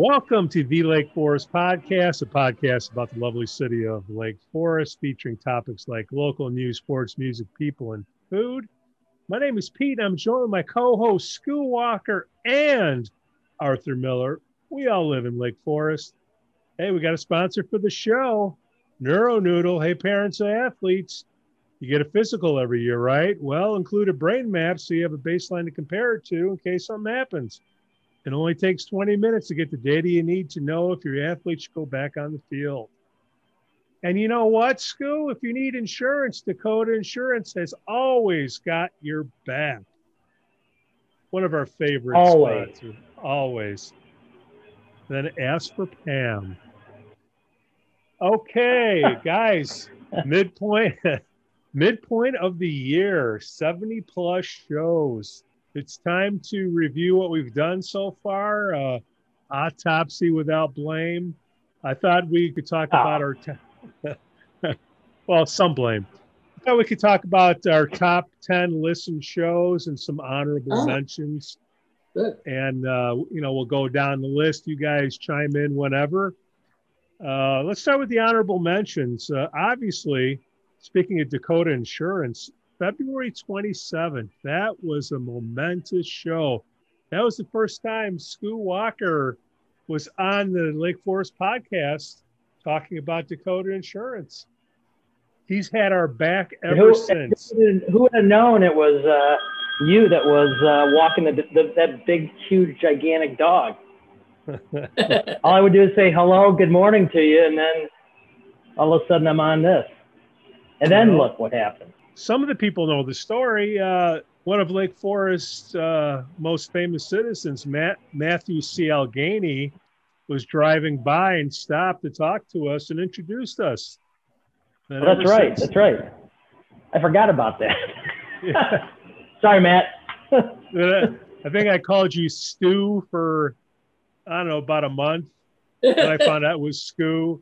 Welcome to the Lake Forest Podcast, a podcast about the lovely city of Lake Forest, featuring topics like local news, sports, music, people, and food. My name is Pete. I'm joined with my co-host Scoo Walker and Arthur Miller. We all live in Lake Forest. Hey, we got a sponsor for the show, Neuro Noodle. Hey, parents of athletes, you get a physical every year, right? Well, include a brain map so you have a baseline to compare it to in case something happens. It only takes 20 minutes to get the data you need to know if your athlete should go back on the field. And you know what, Scoo? If you need insurance, Dakota Insurance has always got your back. One of our favorite always. sponsors. Always. Then ask for Pam. Okay, guys, midpoint midpoint of the year, 70 plus shows. It's time to review what we've done so far. Uh, autopsy without blame. I thought we could talk Ah. about our, t- well, some blame. I thought we could talk about our top 10 listen shows and some honorable Oh. mentions. Good. And, uh, you know, we'll go down the list. You guys chime in whenever. Uh, let's start with the honorable mentions. Uh, obviously, speaking of Dakota Insurance, February 27th, that was a momentous show. That was the first time Scoo Walker was on the Lake Forest podcast talking about Dakota Insurance. He's had our back ever who, since. Who, who would have known it was uh, you that was uh, walking the, the, that big, huge, gigantic dog? All I would do is say hello, good morning to you, and then all of a sudden I'm on this. And then look what happened. Some of the people know the story. Uh, one of Lake Forest's uh, most famous citizens, Matt, Matthew C. Alganey, was driving by and stopped to talk to us and introduced us. And Well, that's right. since- That's right. I forgot about that. Yeah. Sorry, Matt. I think I called you Stu for I don't know about a month. And I found out it was Scoo.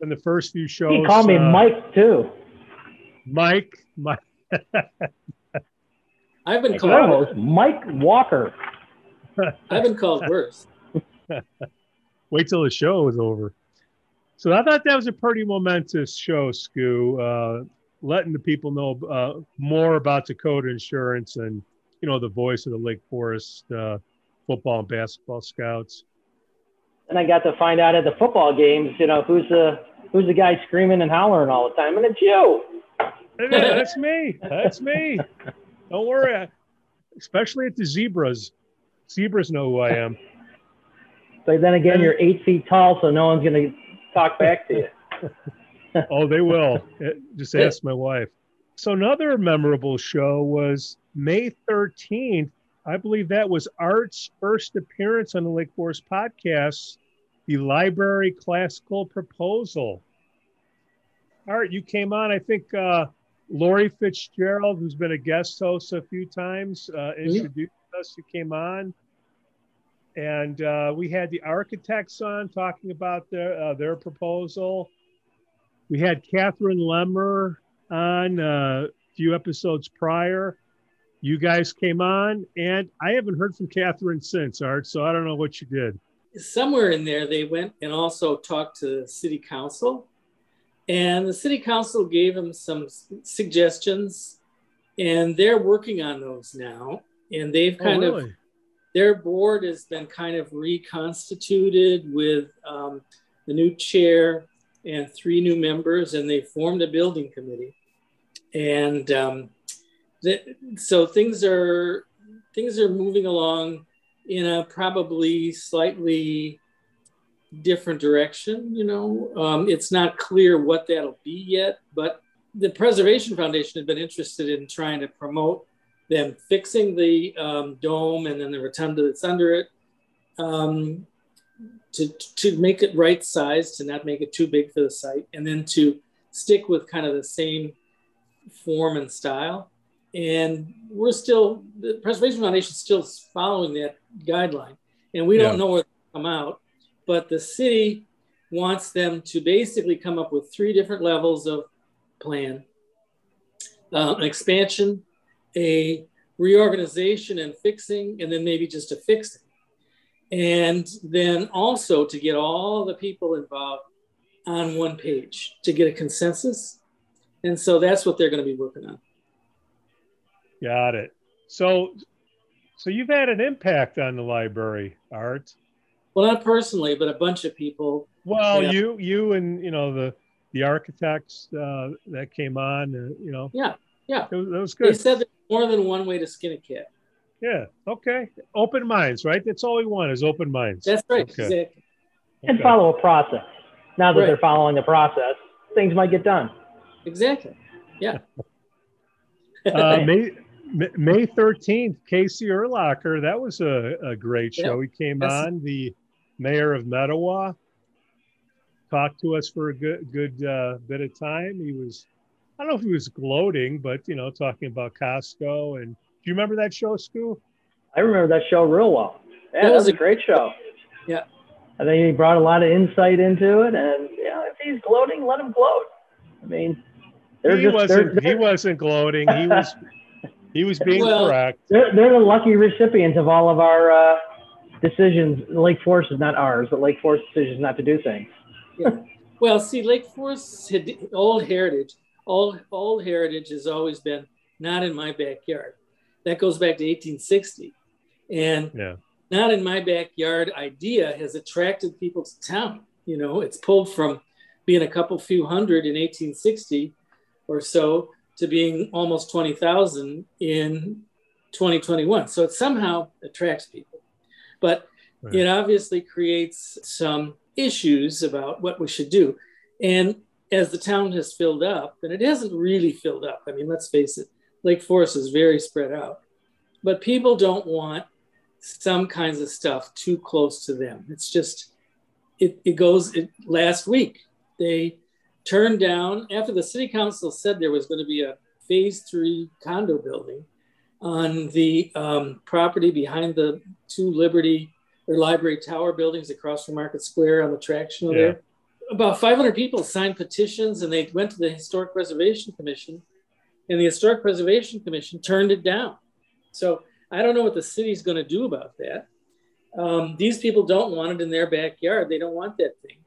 In the first few shows, he called me uh, Mike too. Mike, Mike. I've been My called. co-host, Mike Walker. I've been called worse. Wait till the show is over. So I thought that was a pretty momentous show, Scoo. Uh, letting the people know uh, more about Dakota Insurance and you know the voice of the Lake Forest uh, football and basketball scouts. And I got to find out at the football games, you know, who's the who's the guy screaming and hollering all the time, and it's you. Man, That's me. That's me. Don't worry. Especially at the zebras. Zebras know who I am. But then again, you're eight feet tall, so no one's gonna talk back to you. Oh, they will. Eh, Just ask my wife. So another memorable show was May 13th. I believe that was Art's first appearance on the Lake Forest podcast, the library classical proposal. Art, you came on. I think uh, Lori Fitzgerald, who's been a guest host a few times, uh, introduced us. You came on. And uh, we had the architects on talking about their uh, their proposal. We had Catherine Lemmer on uh, a few episodes prior. You guys came on, and I haven't heard from Catherine since, Art. So I don't know what you did. Somewhere in there, they went and also talked to the city council, and the city council gave them some suggestions, and they're working on those now. And they've kind oh, of their board has been kind of reconstituted with um, the new chair and three new members, and they formed a building committee. And um, the, so things are things are moving along in a probably slightly different direction. You know, um, it's not clear what that'll be yet, but the Preservation Foundation has been interested in trying to promote them fixing the um, dome and then the rotunda that's under it um, to, to make it right size, to not make it too big for the site, and then to stick with kind of the same form and style. And we're still, the Preservation Foundation is still following that guideline. And we don't know where they come out, but the city wants them to basically come up with three different levels of plan uh, an expansion, a reorganization and fixing, and then maybe just a fixing. and then also to get all the people involved on one page to get a consensus. And so that's what they're going to be working on. Got it. So, so you've had an impact on the library, Art. Well, not personally, but a bunch of people. Well, yeah. you, you, and you know the the architects uh, that came on. Uh, you know. Yeah, yeah. It was, it was good. They said there's more than one way to skin a cat. Yeah. Okay. Open minds, right? That's all we want is open minds. That's right. Okay. Exactly. And follow a process. Now that right. they're following the process, things might get done. Exactly. Yeah. uh, May May thirteenth, Casey Urlacher. That was a, a great show. Yeah. He came That's, on, the mayor of Mettawa, talked to us for a good good uh, bit of time. He was, I don't know if he was gloating, but you know, talking about Costco and do you remember that show, Scoo? I remember that show real well. Yeah, that was a great show. Yeah. I think he brought a lot of insight into it, and you know, if he's gloating, let him gloat. I mean, he just, wasn't. They're, they're, he wasn't gloating. He was. he was being well, correct. They're, they're, the lucky recipients of all of our uh, decisions. Lake Forest is not ours, but Lake Forest decisions not to do things. yeah. Well, see, Lake Forest old heritage. Old old heritage has always been not in my backyard that goes back to 1860. And yeah. not in my backyard idea has attracted people to town. You know, it's pulled from being a couple few hundred in 1860 or so to being almost 20,000 in 2021. So it somehow attracts people. But right. it obviously creates some issues about what we should do. And as the town has filled up, and it hasn't really filled up, I mean, let's face it, Lake Forest is very spread out, but people don't want some kinds of stuff too close to them. It's just, it, it goes, it, last week, they turned down, after the city council said there was going to be a phase three condo building on the um, property behind the two Liberty or Library Tower buildings across from Market Square on the traction yeah. there. About 500 people signed petitions and they went to the Historic Preservation Commission and the Historic Preservation Commission turned it down. So I don't know what the city's going to do about that. Um, these people don't want it in their backyard. They don't want that thing.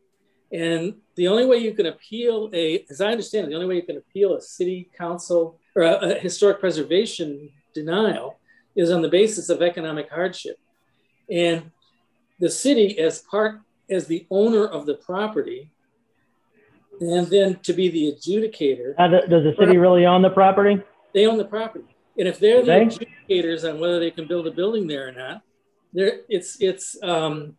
And the only way you can appeal a, as I understand it, the only way you can appeal a city council or a, a historic preservation denial is on the basis of economic hardship. And the city, as part, as the owner of the property, and then to be the adjudicator. Uh, does the city really own the property? They own the property, and if they're the they? adjudicators on whether they can build a building there or not, there it's it's. Um,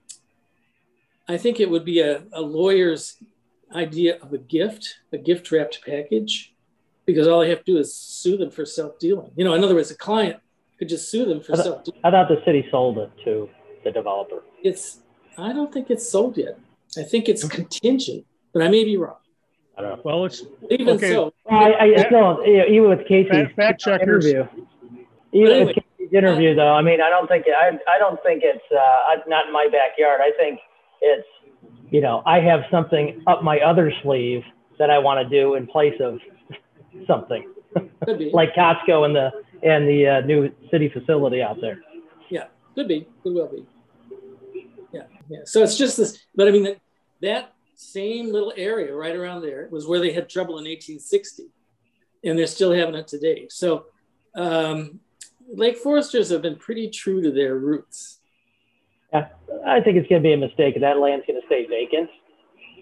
I think it would be a, a lawyer's idea of a gift, a gift wrapped package, because all they have to do is sue them for self dealing. You know, in other words, a client could just sue them for self dealing. I thought the city sold it to the developer. It's. I don't think it's sold yet. I think it's contingent, but I may be wrong. I don't know. Well, it's even okay. so. I, I still, even with Casey's fact, fact interview, even anyway, with Casey's interview, though, I mean, I don't think I, I don't think it's uh, not in my backyard. I think it's, you know, I have something up my other sleeve that I want to do in place of something, could be. like Costco and the and the uh, new city facility out there. Yeah, could be, could well be. Yeah, yeah. So it's just this, but I mean that that same little area right around there was where they had trouble in 1860, and they're still having it today. So um, Lake Foresters have been pretty true to their roots. Yeah, I think it's going to be a mistake. That land's going to stay vacant.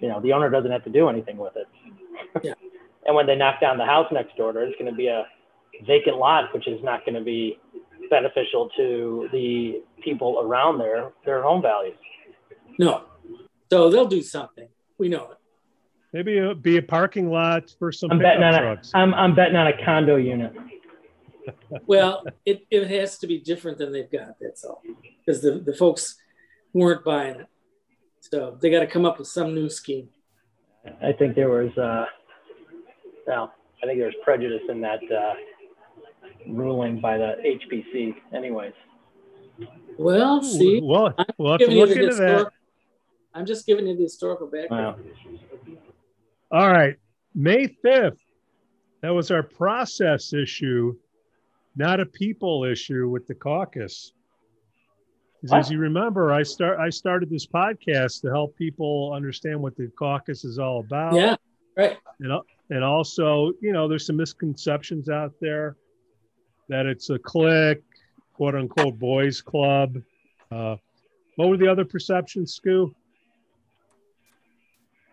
You know, the owner doesn't have to do anything with it. Yeah. And when they knock down the house next door, there's going to be a vacant lot, which is not going to be beneficial to the people around there, their home values. No. So they'll do something. We know it. Maybe a, be a parking lot for some I'm betting on trucks. A, I'm, I'm betting on a condo unit. well, it, it has to be different than they've got. That's all. Because the, the folks weren't buying it. So they got to come up with some new scheme. I think there was, uh, well, I think there's prejudice in that uh, ruling by the HPC, anyways. Well, see, well, we'll have to look into that. I'm just giving you the historical background. Wow. All right. May 5th, that was our process issue, not a people issue with the caucus. As you remember, I start I started this podcast to help people understand what the caucus is all about. Yeah, right. And, and also, you know, there's some misconceptions out there that it's a clique, quote unquote, boys club. Uh, what were the other perceptions, Scoo?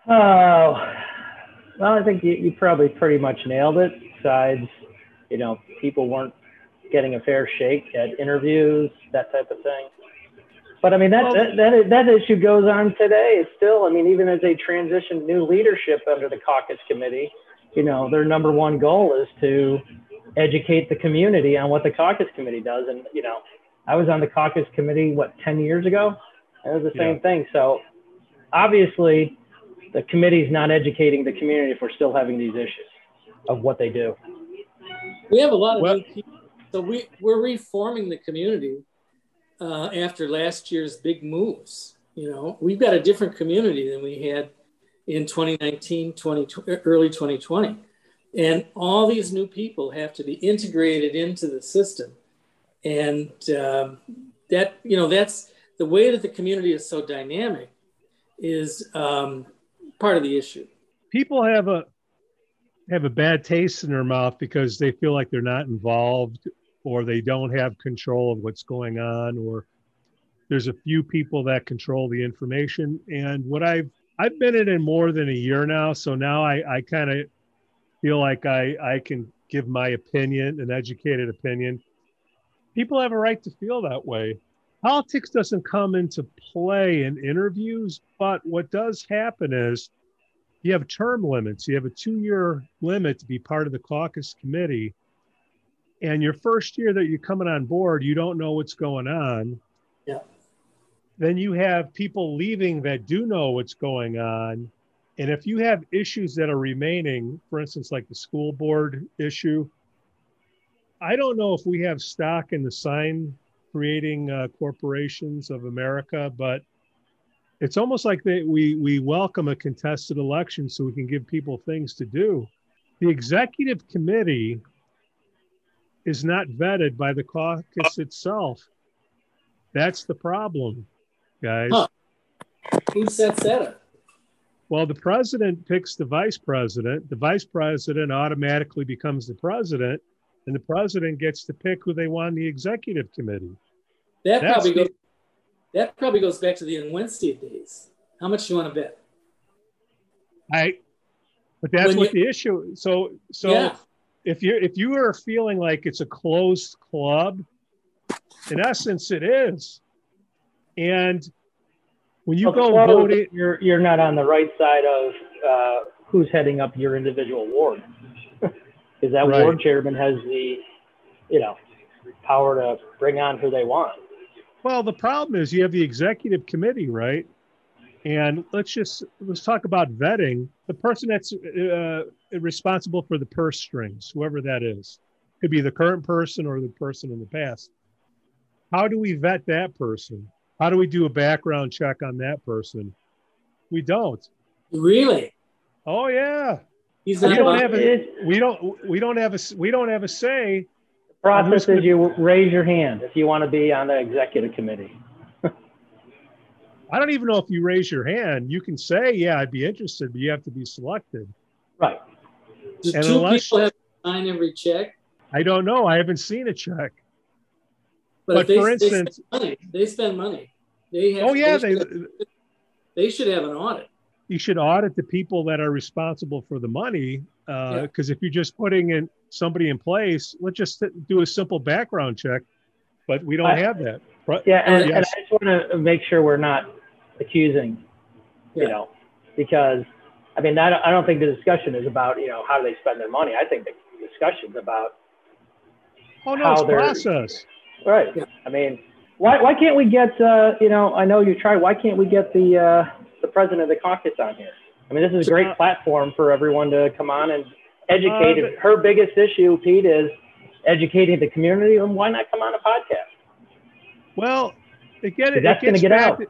Oh, well, I think you, you probably pretty much nailed it. Besides, you know, people weren't getting a fair shake at interviews, that type of thing. But I mean, that, that, that, that issue goes on today. It's still, I mean, even as they transition new leadership under the caucus committee, you know, their number one goal is to educate the community on what the caucus committee does. And, you know, I was on the caucus committee, what, 10 years ago? It was the same yeah. thing. So obviously, the committee is not educating the community if we're still having these issues of what they do. We have a lot of well, new people. So we, we're reforming the community uh, after last year's big moves. You know, we've got a different community than we had in 2019, 20, early 2020. And all these new people have to be integrated into the system. And um, that, you know, that's the way that the community is so dynamic is um, part of the issue. People have a have a bad taste in their mouth because they feel like they're not involved or they don't have control of what's going on or there's a few people that control the information and what i've i've been in it more than a year now so now i i kind of feel like i i can give my opinion an educated opinion. People have a right to feel that way. Politics doesn't come into play in interviews but what does happen is you have term limits. You have a two year limit to be part of the caucus committee. And your first year that you're coming on board, you don't know what's going on. Then you have people leaving that do know what's going on. And if you have issues that are remaining, for instance, like the school board issue, I don't know if we have stock in the sign creating uh, corporations of America, but it's almost like they, we we welcome a contested election so we can give people things to do. The executive committee is not vetted by the caucus itself. That's the problem, guys. Huh. Who sets that up? Well, the president picks the vice president. The vice president automatically becomes the president, and the president gets to pick who they want in the executive committee. That That's probably the, goes. That probably goes back to the Wednesday days. How much do you want to bet? I. But that's when what you, the issue. So so yeah if you're if you are feeling like it's a closed club, in essence, it is. And when you well, go voting, you're you're not on the right side of uh, who's heading up your individual ward, because that right. ward chairman has the, you know, power to bring on who they want. Well, the problem is you have the executive committee, right? And let's just let's talk about vetting. The person that's uh, responsible for the purse strings, whoever that is, could be the current person or the person in the past. How do we vet that person? How do we do a background check on that person? We don't. Really? Oh yeah. He's we don't have a, we don't we don't have a we don't have a say. The process is you raise your hand if you want to be on the executive committee. I don't even know if you raise your hand. You can say, "Yeah, I'd be interested," but you have to be selected. Right. Do and two unless, people have to sign every check? I don't know. I haven't seen a check. But, but they, for instance, they spend money. They spend money. They have, oh yeah, they, they, should, they should have an audit. You should audit the people that are responsible for the money. Because uh, yeah. if you're just putting in somebody in place, let's just do a simple background check. But we don't I, have that. Yeah, and, yes. and I just want to make sure we're not accusing, yeah. you know, because I mean, that, I don't think the discussion is about, you know, how do they spend their money. I think the discussion is about oh, no, how they're process. Right. Yeah. I mean, why, why can't we get, uh, you know, I know you tried, why can't we get the, uh, the president of the caucus on here? I mean, this is a great uh, platform for everyone to come on and educate. Uh, Her biggest issue, Pete, is educating the community. And why not come on a podcast? Well, again, it, that's going to get out.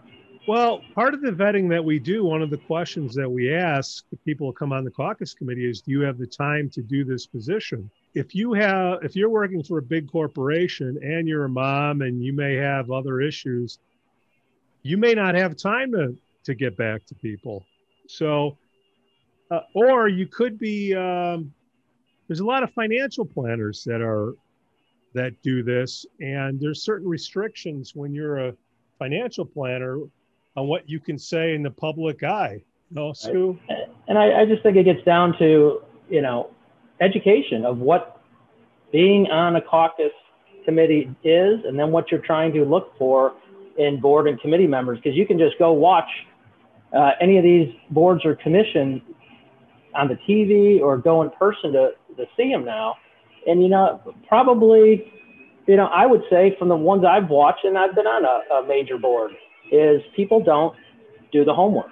Well, part of the vetting that we do, one of the questions that we ask the people who come on the caucus committee is, do you have the time to do this position? If you have if you're working for a big corporation and you're a mom and you may have other issues you may not have time to to get back to people so uh, or you could be um, there's a lot of financial planners that are that do this and there's certain restrictions when you're a financial planner on what you can say in the public eye you know, Sue? and I, I just think it gets down to you know education of what being on a caucus committee is and then what you're trying to look for in board and committee members because you can just go watch uh, any of these boards or commissions on the TV or go in person to, to see them now. And, you know, probably, you know, I would say from the ones I've watched and I've been on a, a major board is people don't do the homework.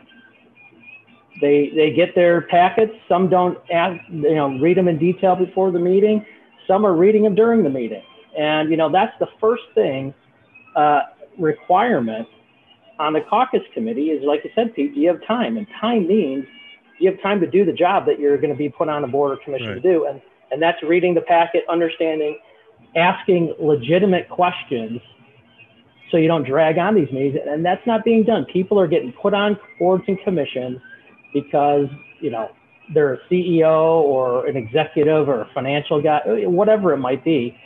They, they get their packets. Some don't ask, you know, read them in detail before the meeting. Some are reading them during the meeting. And, you know, that's the first thing uh, requirement on the caucus committee is, like you said, Pete, do you have time? And time means you have time to do the job that you're going to be put on a board or commission right. to do. And, and that's reading the packet, understanding, asking legitimate questions so you don't drag on these meetings. And that's not being done. People are getting put on boards and commissions because, you know, they're a CEO or an executive or a financial guy, whatever it might be.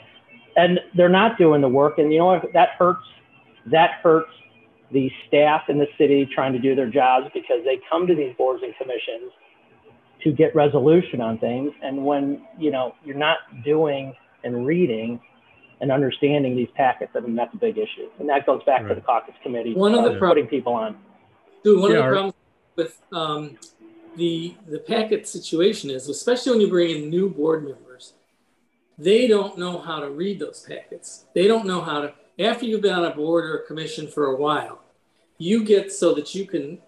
And they're not doing the work. And you know what? That hurts. That hurts the staff in the city trying to do their jobs because they come to these boards and commissions to get resolution on things. And when, you know, you're not doing and reading and understanding these packets, I mean, that's a big issue. And that goes back right. to the caucus committee. One of the putting people on. Dude, one yeah, of the problems with um, the the packet situation is, especially when you bring in new board members, they don't know how to read those packets. They don't know how to after you've been on a board or a commission for a while, you get so that you can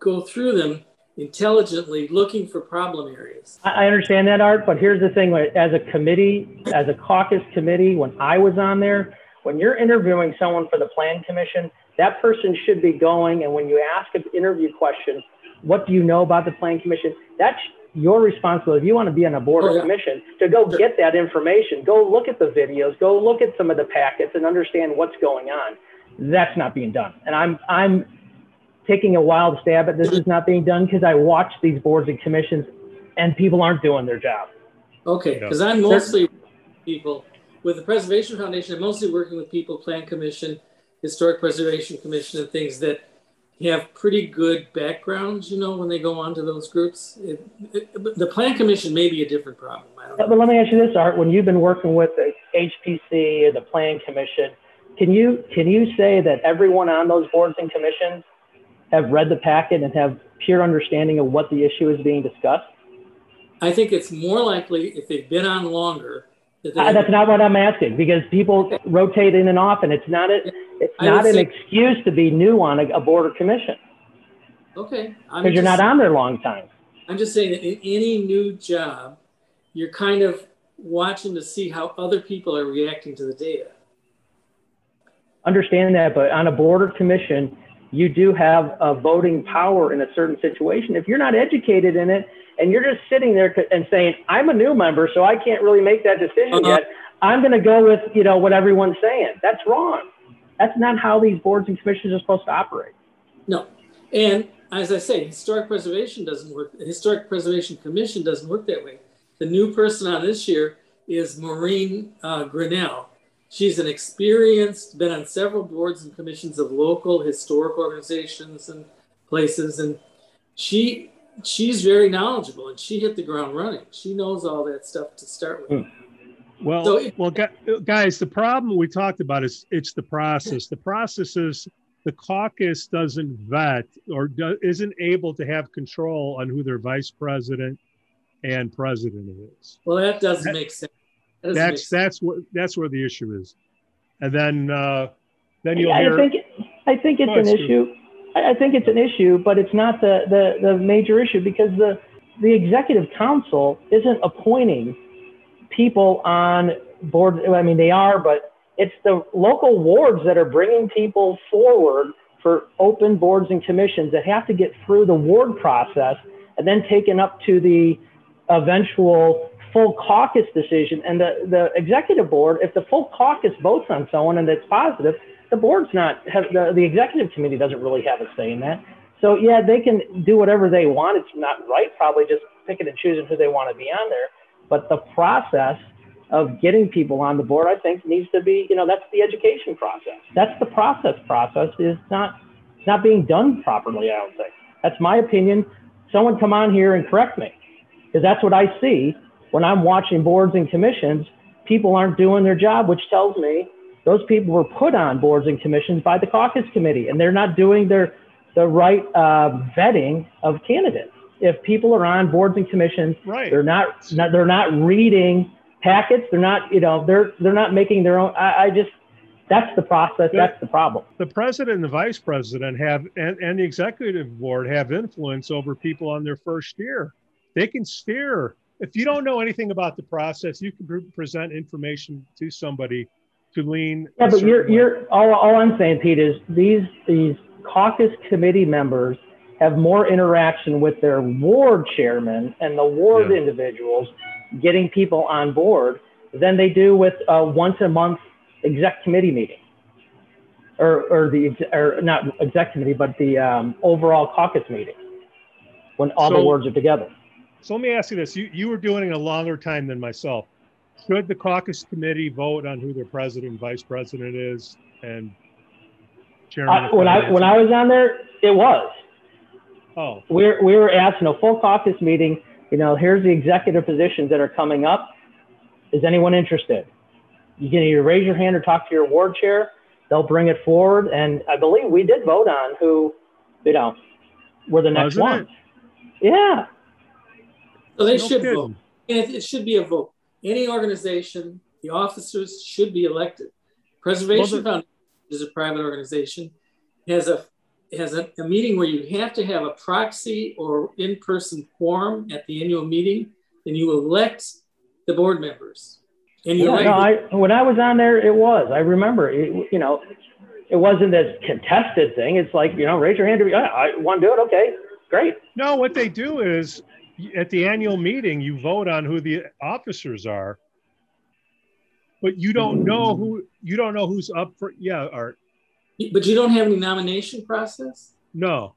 go through them intelligently looking for problem areas. I understand that, Art, but here's the thing as a committee, as a caucus committee, when I was on there, when you're interviewing someone for the plan commission, that person should be going. And when you ask an interview question, what do you know about the plan commission? That's your responsibility. If you want to be on a board oh, or yeah. commission, to go sure. get that information, go look at the videos, go look at some of the packets, and understand what's going on. That's not being done, and I'm I'm taking a wild stab at this is not being done because I watch these boards and commissions, and people aren't doing their job. Okay, because I'm mostly people with the Preservation Foundation. I'm mostly working with people, Plan Commission, Historic Preservation Commission, and things that have pretty good backgrounds, you know, when they go on to those groups. It, it, the Plan Commission may be a different problem. But let me ask you this, Art. When you've been working with the HPC or the Plan Commission, can you can you say that everyone on those boards and commissions have read the packet and have pure understanding of what the issue is being discussed? I think it's more likely if they've been on longer uh, that's not what I'm asking because people rotate in and off, and it's not a, it's not an excuse to be new on a, a board or commission. Okay, because you're not on there long time. I'm just saying that in any new job, you're kind of watching to see how other people are reacting to the data. Understand that, but on a board or commission, you do have a voting power in a certain situation. If you're not educated in it, and you're just sitting there and saying, "I'm a new member, so I can't really make that decision uh-huh. yet. I'm going to go with you know what everyone's saying." That's wrong. That's not how these boards and commissions are supposed to operate. No, and as I say, historic preservation doesn't work. The historic preservation commission doesn't work that way. The new person on this year is Maureen uh, Grinnell. She's an experienced, been on several boards and commissions of local historic organizations and places, and she she's very knowledgeable and she hit the ground running. She knows all that stuff to start with. Hmm. Well, so it, well, guys, the problem we talked about is it's the process. The process is the caucus doesn't vet or do, isn't able to have control on who their vice president and president is. Well, that doesn't that, make sense. That that's make sense. that's what that's where the issue is, and then uh, then you'll yeah, hear. I think I think it's an issue. I think it's an issue, but it's not the, the, the major issue because the, the executive council isn't appointing people on board. I mean, they are, but it's the local wards that are bringing people forward for open boards and commissions that have to get through the ward process and then taken up to the eventual full caucus decision. And the, the executive board, if the full caucus votes on someone and it's positive, the board's not, have, the, the executive committee doesn't really have a say in that. So yeah, they can do whatever they want. It's not right, probably just picking and choosing who they want to be on there. But the process of getting people on the board, I think, needs to be, you know, that's the education process. That's the process. Process is not, not being done properly. I don't think. That's my opinion. Someone come on here and correct me, because that's what I see when I'm watching boards and commissions. People aren't doing their job, which tells me those people were put on boards and commissions by the caucus committee, and they're not doing their the right uh, vetting of candidates. If people are on boards and commissions, right. they're not, not they're not reading packets. They're not, you know, they're they're not making their own. I, I just that's the process. The, that's the problem. The president and the vice president have, and, and the executive board have influence over people on their first year. They can steer. If you don't know anything about the process, you can pre- present information to somebody to lean. Yeah, but you're way. you're all, all I'm saying, Pete, is these these caucus committee members have more interaction with their ward chairman and the ward yeah. individuals getting people on board than they do with a once a month exec committee meeting. Or, or the or not exec committee but the um, overall caucus meeting when all so, the wards are together. So let me ask you this. You, you were doing it a longer time than myself. Should the caucus committee vote on who their president and vice president is and chairman when i when i was on there it was oh we we were asked in a full caucus meeting you know, here's the executive positions that are coming up. Is anyone interested? You can either raise your hand or talk to your ward chair. They'll bring it forward. And I believe we did vote on who, you know, were the next ones. Yeah. So they no should kidding. vote. And it should be a vote. Any organization, the officers should be elected. Preservation well, Foundation is a private organization, has a has a, a, meeting where you have to have a proxy or in-person quorum at the annual meeting, then you elect the board members. And you yeah, no, I, when I was on there, it was. I remember. It, you know, it wasn't this contested thing. It's like you know, raise your hand. To, be. I want to do it. Okay, great. No, what they do is at the annual meeting, you vote on who the officers are, but you don't know who you don't know who's up for. Yeah, Art. But you don't have any nomination process? No.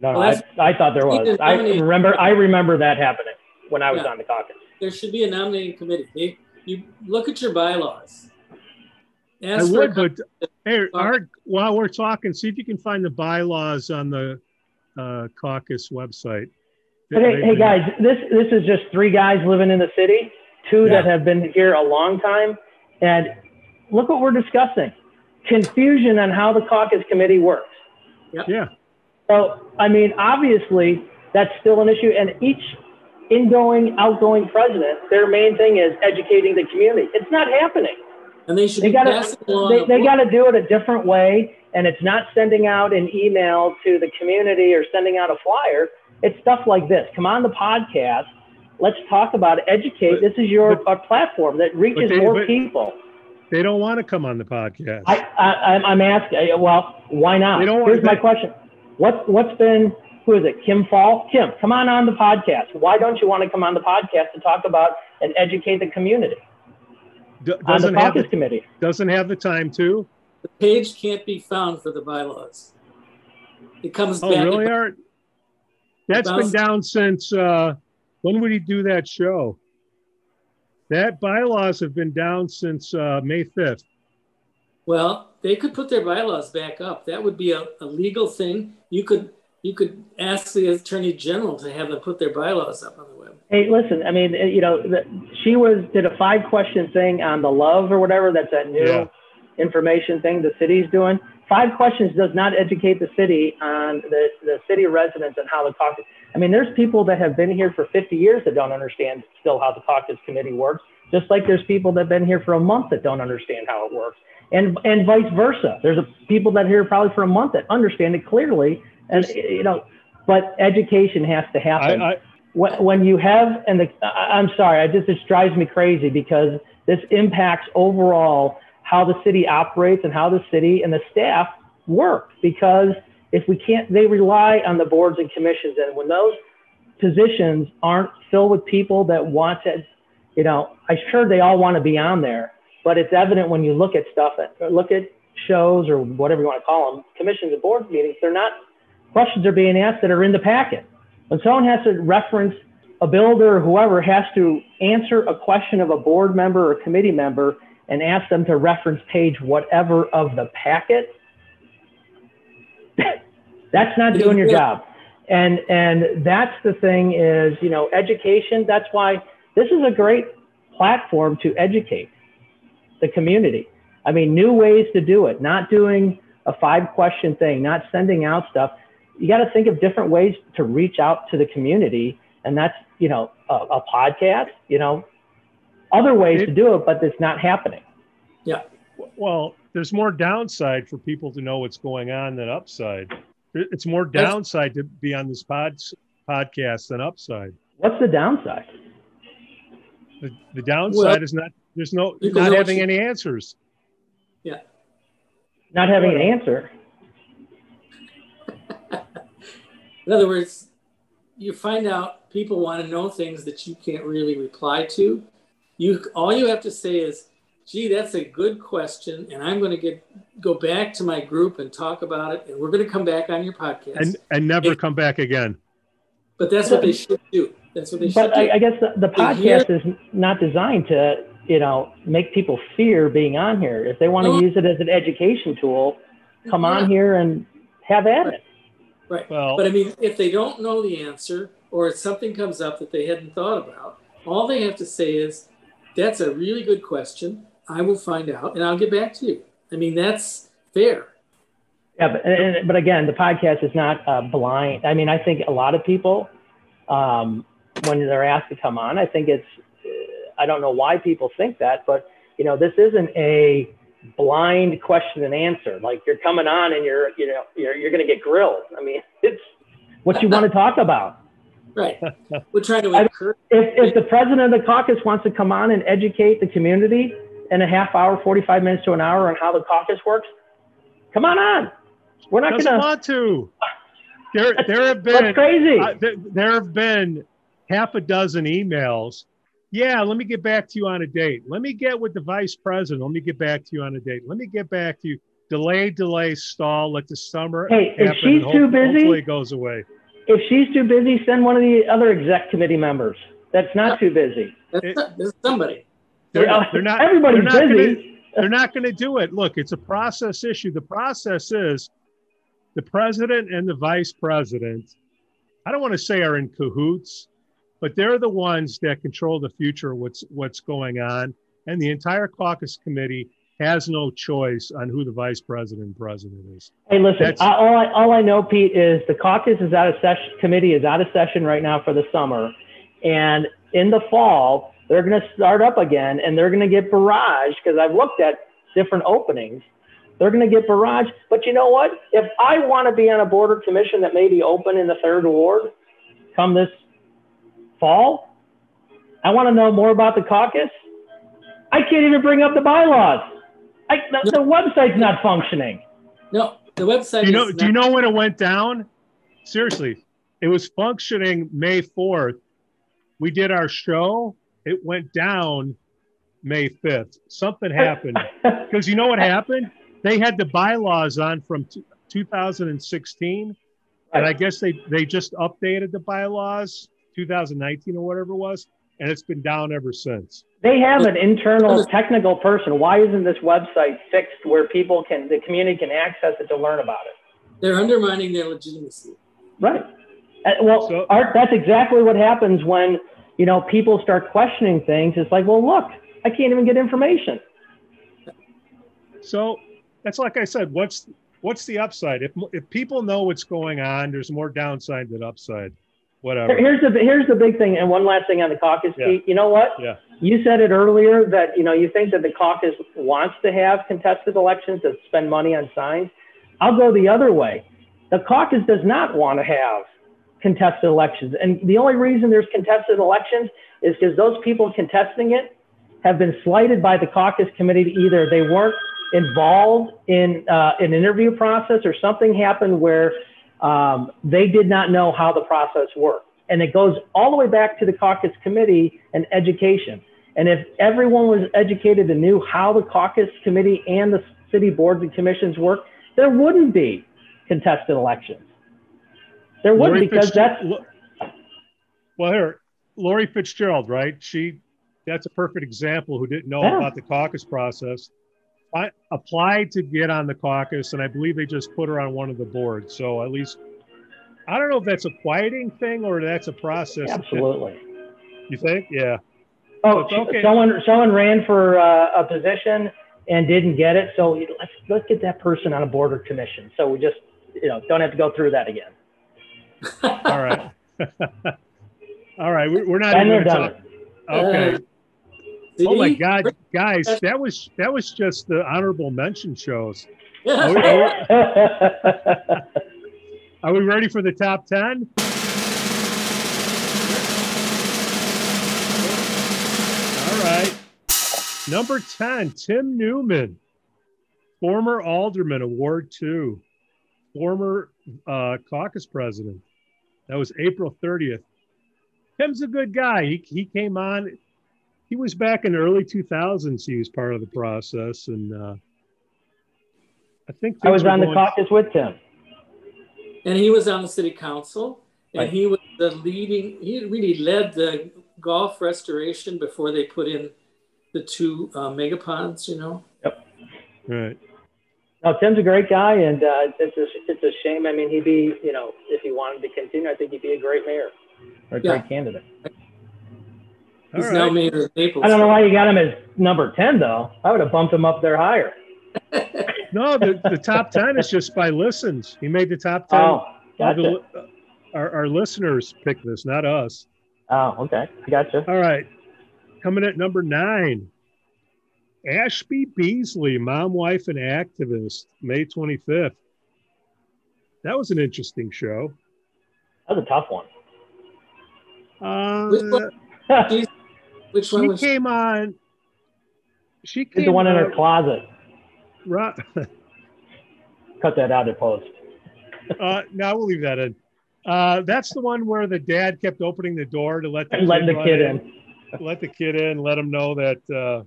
No, well, I, I thought there was. I remember I remember that happening when I was yeah. on the caucus. There should be a nominating committee. They, you look at your bylaws. Ask I would, but hey, Art, while we're talking, see if you can find the bylaws on the uh, caucus website. But hey, hey guys, this this is just three guys living in the city, two yeah. that have been here a long time, and look what we're discussing confusion on how the caucus committee works. Yep. Yeah. So, I mean, obviously, that's still an issue. And each ingoing, outgoing president, their main thing is educating the community. It's not happening. And they should they gotta, they, they got to do it a different way. And it's not sending out an email to the community or sending out a flyer. It's stuff like this. Come on the podcast. Let's talk about it. Educate. But, this is your but, platform that reaches they, more but, people. They don't want to come on the podcast. I, I am asking. Well, why not? They don't Here's my question. What what's been who is it? Kim Fall. Kim, come on on the podcast. Why don't you want to come on the podcast to talk about and educate the community? D- on the caucus the, committee. Doesn't have the time to. The page can't be found for the bylaws. It comes oh, back. Oh, really, Art? That's been down since uh, when would he do that show? That bylaws have been down since uh, May 5th. Well, they could put their bylaws back up. That would be a, a, legal thing. You could you could ask the attorney general to have them put their bylaws up on the web. Hey, listen. I mean, you know, the, she was did a five question thing on the love or whatever. That's that new yeah. information thing the city's doing. Five questions does not educate the city on the, the city residents and how the caucus. I mean, there's people that have been here for 50 years that don't understand still how the caucus committee works, just like there's people that have been here for a month that don't understand how it works, and and vice versa. There's a, people that are here probably for a month that understand it clearly, and you know, but education has to happen. I, I, when, when you have, and the, I'm sorry, I just this drives me crazy because this impacts overall how the city operates and how the city and the staff work because if we can't they rely on the boards and commissions and when those positions aren't filled with people that want to you know, I'm sure they all want to be on there, but it's evident when you look at stuff, look at shows or whatever you want to call them, commissions and board meetings, they're not, questions are being asked that are in the packet. When someone has to reference a builder or whoever has to answer a question of a board member or committee member and ask them to reference page whatever of the packet, that's not doing your job. And and that's the thing is, you know, education, that's why this is a great platform to educate the community. I mean, new ways to do it, not doing a five question thing, not sending out stuff. You got to think of different ways to reach out to the community. And that's, you know, a, a podcast, you know, other ways to do it, but it's not happening. Yeah. Well, there's more downside for people to know what's going on than upside. It's more downside to be on this pod, podcast than upside. What's the downside? The, the downside well, is not there's no not having any answers. Yeah. Not having an answer. In other words, you find out people want to know things that you can't really reply to. You all you have to say is, "Gee, that's a good question," and I'm going to get go back to my group and talk about it, and we're going to come back on your podcast and and never and, come back again. But that's what they should do. That's what they should but do. I, I guess the, the podcast is not designed to you know, make people fear being on here. If they want to use it as an education tool, come yeah. on here and have at right. it. Right. Well, but I mean, if they don't know the answer or if something comes up that they hadn't thought about, all they have to say is, that's a really good question. I will find out and I'll get back to you. I mean, that's fair. Yeah, but, and, but again, the podcast is not uh, blind. I mean, I think a lot of people, um, when they're asked to come on, I think it's I don't know why people think that, but you know, this isn't a blind question and answer. Like you're coming on and you're, you know, you're, you're going to get grilled. I mean, it's what you want to talk about. Right. We're trying to encourage. If, if the president of the caucus wants to come on and educate the community in a half hour, 45 minutes to an hour on how the caucus works, come on on. We're not going to want to. There, there have been crazy. Uh, there, there have been half a dozen emails yeah, let me get back to you on a date. Let me get with the vice president. Let me get back to you on a date. Let me get back to you. Delay, delay, stall. Let the summer. Hey, if she's too busy, hopefully it goes away. If she's too busy, send one of the other exec committee members. That's not too busy. It, There's somebody. They're, they're not. Everybody's they're not busy. Gonna, they're not going to do it. Look, it's a process issue. The process is the president and the vice president. I don't want to say are in cahoots but they're the ones that control the future what's what's going on and the entire caucus committee has no choice on who the vice president and president is hey listen I, all, I, all i know pete is the caucus is out of session committee is out of session right now for the summer and in the fall they're going to start up again and they're going to get barrage because i've looked at different openings they're going to get barrage but you know what if i want to be on a border commission that may be open in the third ward come this fall? I want to know more about the caucus. I can't even bring up the bylaws. I, the, the website's not functioning. No, the website. Do you know? do you know when it went down? Seriously, it was functioning May fourth. We did our show. It went down May fifth. Something happened because you know what happened? They had the bylaws on from t- 2016, and I guess they they just updated the bylaws 2019 or whatever it was, and it's been down ever since. They have an internal technical person. Why isn't this website fixed where people can, the community can access it to learn about it? They're undermining their legitimacy. Right. Uh, well, so, Art, that's exactly what happens when you know people start questioning things. It's like, well, look, I can't even get information. So that's like I said. What's what's the upside? If if people know what's going on, there's more downside than upside whatever. Here's the here's the big thing, and one last thing on the caucus, yeah. Pete. You know what? Yeah. You said it earlier that you know you think that the caucus wants to have contested elections to spend money on signs. I'll go the other way. The caucus does not want to have contested elections, and the only reason there's contested elections is because those people contesting it have been slighted by the caucus committee either they weren't involved in uh, an interview process or something happened where um, they did not know how the process worked. And it goes all the way back to the caucus committee and education. And if everyone was educated and knew how the caucus committee and the city boards and commissions work, there wouldn't be contested elections. There would Lori because that's well here, Lori Fitzgerald, right? She that's a perfect example who didn't know Yeah. about the caucus process. I applied to get on the caucus, and I believe they just put her on one of the boards. So at least I don't know if that's a quieting thing or that's a process. absolutely. You think? Yeah. Oh, okay. someone someone ran for uh, a position and didn't get it. So let's let's get that person on a board or commission. So we just you know don't have to go through that again. All right. All right. We're, we're not Been even there, going to talk. Okay. Uh, Oh my see? God, guys, that was that was just the honorable mention shows. Are we ready for the top ten? All right. Number 10, Tim Newman, former alderman of Ward 2, former uh, caucus president. That was April 30th. Tim's a good guy. He, he came on, he was back in the early 2000s. He was part of the process. And uh, I think I was on the caucus with Tim. And he was on the city council and Right. he was the leading he really led the golf restoration before they put in the two uh, mega ponds you know Yep. Right. Now Tim's a great guy, and uh, it's a it's a shame. I mean, he'd be you know if he wanted to continue, I think he'd be a great mayor or a Yeah. great candidate. All he's now mayor of Naples. I don't know why you got him as number ten though. I would have bumped him up there higher. No, the, the top 10 is just by listens. He made the top 10. Oh, gotcha. The- our, our listeners picked this, not us. Oh, okay, I gotcha. All right. Coming at number nine, Ashby Beasley, mom, wife, and activist, May 25th. That was an interesting show. That was a tough one. Which Uh, one? which one she was came on. She It's came the one in her closet. Ro- Cut that out in post. uh, no, we'll leave that in. Uh, that's the one where the dad kept opening the door to let the And letting the kid in. let the kid in, let him know that uh,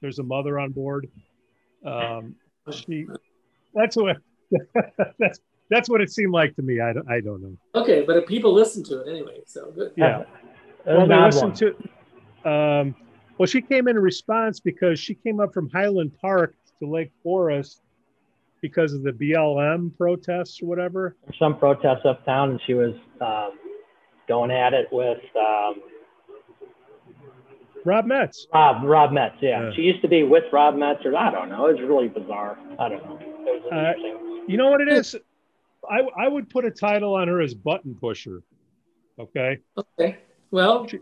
there's a mother on board. Um, she, that's what that's that's what it seemed like to me. I don't, I don't know. okay but people listen to it anyway so good Yeah. That well, they an odd listened one. to. Um, well, she came in response because she came up from Highland Park to Lake Forest because of the BLM protests or whatever. some protests uptown, and she was um, going at it with um, Rob Metz. Rob Rob Metz. Yeah. Yeah. she used to be with Rob Metz, or I don't know. It's really bizarre. I don't know. It was Uh. You know what it is? I I would put a title on her as button pusher. Okay. okay well She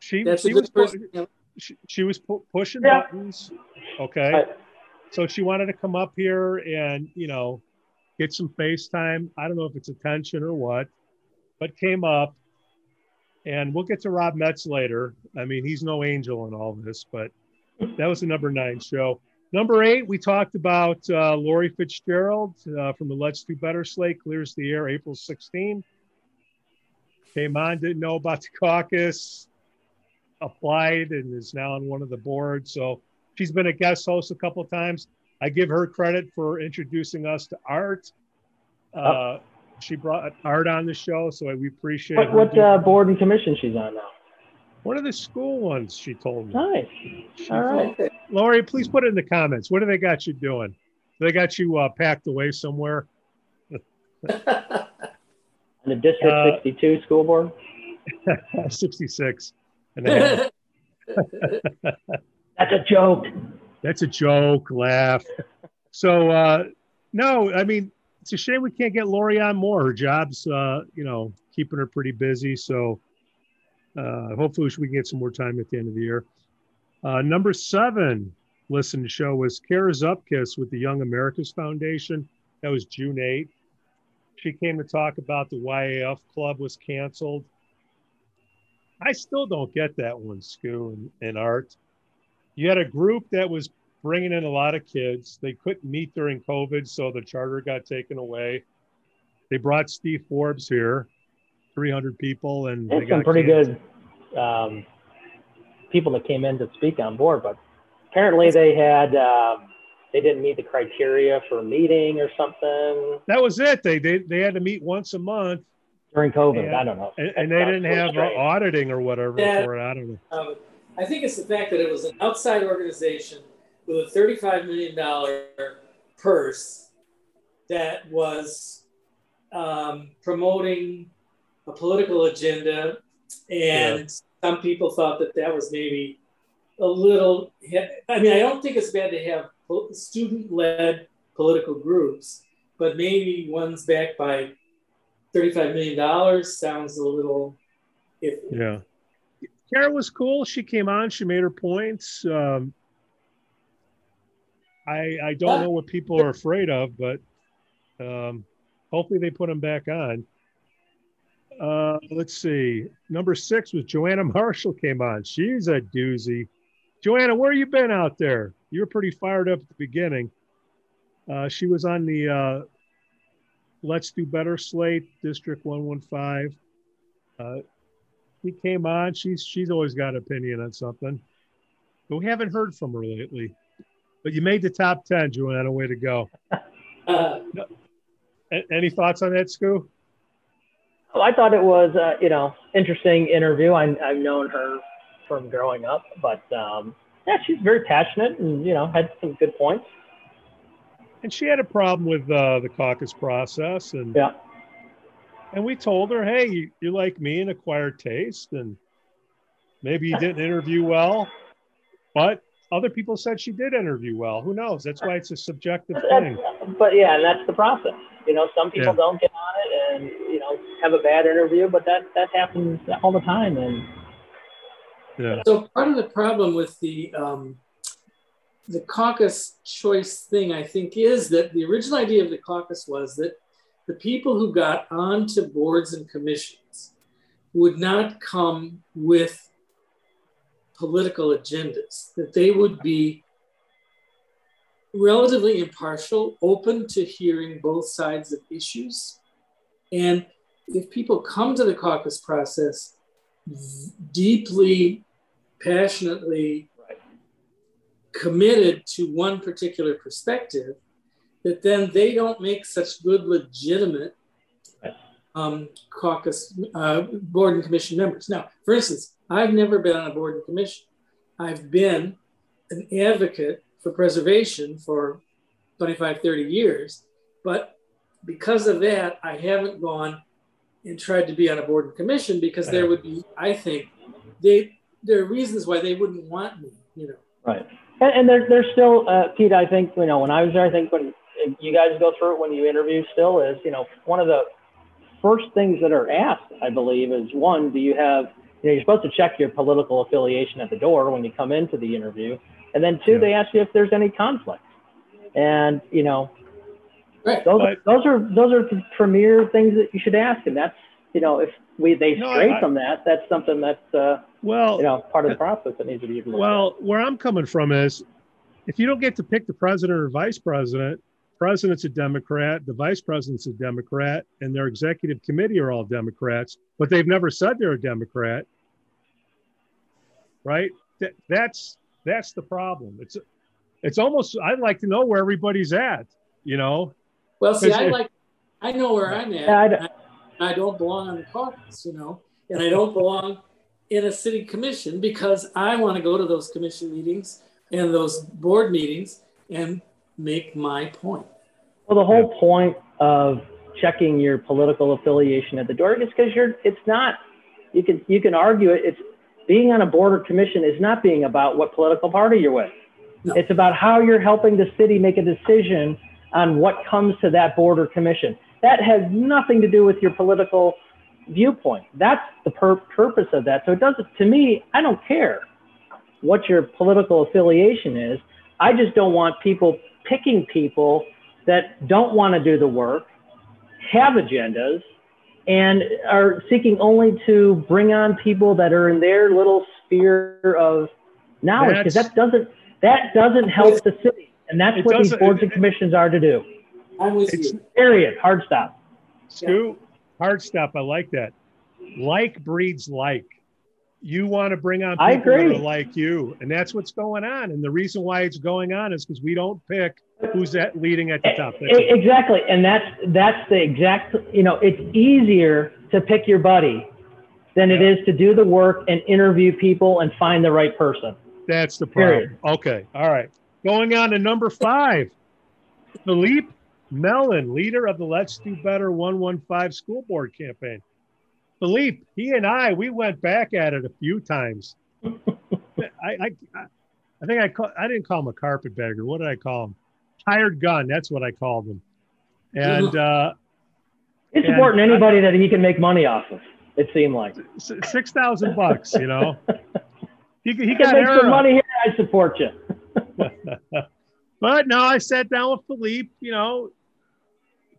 she, that's a she was person pu- she, she was pu- pushing Yeah. buttons. Okay. Right. So she wanted to come up here and, you know, get some FaceTime. I don't know if it's attention or what, but came up. And we'll get to Rob Metz later. I mean, he's no angel in all this, but that was the number nine show. Number eight, we talked about uh, Lori Fitzgerald uh, from the Let's Do Better slate, clears the air April 16. Came on, didn't know about the caucus, applied, and is now on one of the boards. So she's been a guest host a couple of times. I give her credit for introducing us to art. Uh, she brought art on the show, so we appreciate What what uh, board and commission she's on now? one of the school ones. She told me. Nice. All right. Lori, please put it in the comments. What do they got you doing? They got you uh, packed away somewhere. in the District Uh, 62 school board. 66 and a half. That's a joke. That's a joke, laugh. So, uh, no, I mean, it's a shame we can't get Lori on more. Her job's, uh, you know, keeping her pretty busy. So, uh, hopefully, we can get some more time at the end of the year. Uh, number seven, listen to show was Kara Zupkis with the Young America's Foundation. That was June 8th. She came to talk about the YAF club was canceled. I still don't get that one, Scoo and, and Art. You had a group that was bringing in a lot of kids. They couldn't meet during COVID, so the charter got taken away. They brought Steve Forbes here, 300 people, and they There's some pretty canceled. good um, people that came in to speak on board, but apparently they had um, they didn't meet the criteria for meeting or something. That was it. They they, they had to meet once a month during COVID. And, I don't know, and, and they didn't have auditing or whatever yeah, for it. I don't know. Um, I think it's the fact that it was an outside organization with a $35 million purse that was um, promoting a political agenda. And yeah. some people thought that that was maybe a little, I mean, I don't think it's bad to have student led political groups, but maybe one's backed by $35 million sounds a little iffy. Yeah. Kara was cool. She came on. She made her points. Um, I I don't know what people are afraid of, but um, hopefully they put them back on. Uh, let's see. Number six was Joanna Marshall came on. She's a doozy. Joanna, where you been out there? You were pretty fired up at the beginning. Uh, she was on the uh, Let's Do Better slate, District 115. She came on. She's she's always got an opinion on something, but we haven't heard from her lately. But you made the top ten, Joanna. Way to go. Uh, Any thoughts on that, Scoo? Well, I thought it was, uh, you know, interesting interview. I, have known her from growing up, but um, yeah, she's very passionate and you know had some good points. And she had a problem with uh, the caucus process, and yeah, and we told her, hey, you, you like me and acquired taste, and maybe you didn't interview well, but other people said she did interview well. Who knows? That's why it's a subjective thing. But yeah, and that's the process. You know, some people yeah. don't get on it and you know have a bad interview, but that that happens all the time. And yeah. So part of the problem with the um, the caucus choice thing, I think, is that the original idea of the caucus was that the people who got onto boards and commissions would not come with political agendas, that they would be relatively impartial, open to hearing both sides of issues. And if people come to the caucus process deeply, passionately committed to one particular perspective, that then they don't make such good, legitimate um, caucus uh, board and commission members. Now, for instance, I've never been on a board and commission. I've been an advocate for preservation for 25, 30 years, but because of that, I haven't gone and tried to be on a board and commission because there would be, I think, they there are reasons why they wouldn't want me, you know. Right. And, and there, there's still, uh, Pete, I think, you know, when I was there, I think when you guys go through it when you interview still is, you know, one of the first things that are asked, I believe, is one, do you have, you know, you're supposed to check your political affiliation at the door when you come into the interview. And then two, yeah. they ask you if there's any conflict. And, you know, right. those, but, those are, those are the premier things that you should ask. And that's, you know, if we, they no, stray I, from that, that's something that's, uh, well, you know, part of the process that needs to be. Well, where I'm coming from is if you don't get to pick the president or vice president, president's a Democrat, the vice president's a Democrat, and their executive committee are all Democrats, but they've never said they're a Democrat. Right? That, that's that's the problem. It's it's almost I'd like to know where everybody's at. You know. Well, see, I like I know where I'm at. I, don't, I, I don't belong on the caucus, you know, and I don't belong in a city commission because I want to go to those commission meetings and those board meetings and make my point. Well, the whole yeah. point of checking your political affiliation at the door is because you're. It's not. You can you can argue it. It's being on a board or commission is not being about what political party you're with. No. It's about how you're helping the city make a decision on what comes to that board or commission. That has nothing to do with your political viewpoint. That's the pur- purpose of that. So it doesn't. To me, I don't care what your political affiliation is. I just don't want people picking people that don't want to do the work, have agendas, and are seeking only to bring on people that are in their little sphere of knowledge because that doesn't that doesn't help the city, and that's what these boards and commissions are to do. I'm with you. Period. Hard stop. Stu, hard stop. I like that. Like breeds like. You want to bring on people I agree. that are like you, and that's what's going on. And the reason why it's going on is because we don't pick who's at leading at the top. That's E- it. Exactly, and that's that's the exact. You know, it's easier to pick your buddy than it is to do the work and interview people and find the right person. That's the problem. Period. Okay. All right. Going on to number five, Philippe Mellon, leader of the Let's Do Better 115 school board campaign. Philippe, he and I, we went back at it a few times. I, I, I think I call, I didn't call him a carpetbagger. What did I call him? Hired gun. That's what I called him. And uh, It's And important I- anybody that he can make money off of. It seemed like. six thousand bucks. You know, he, he got can make some money here. I support you. but no, I sat down with Philippe. You know,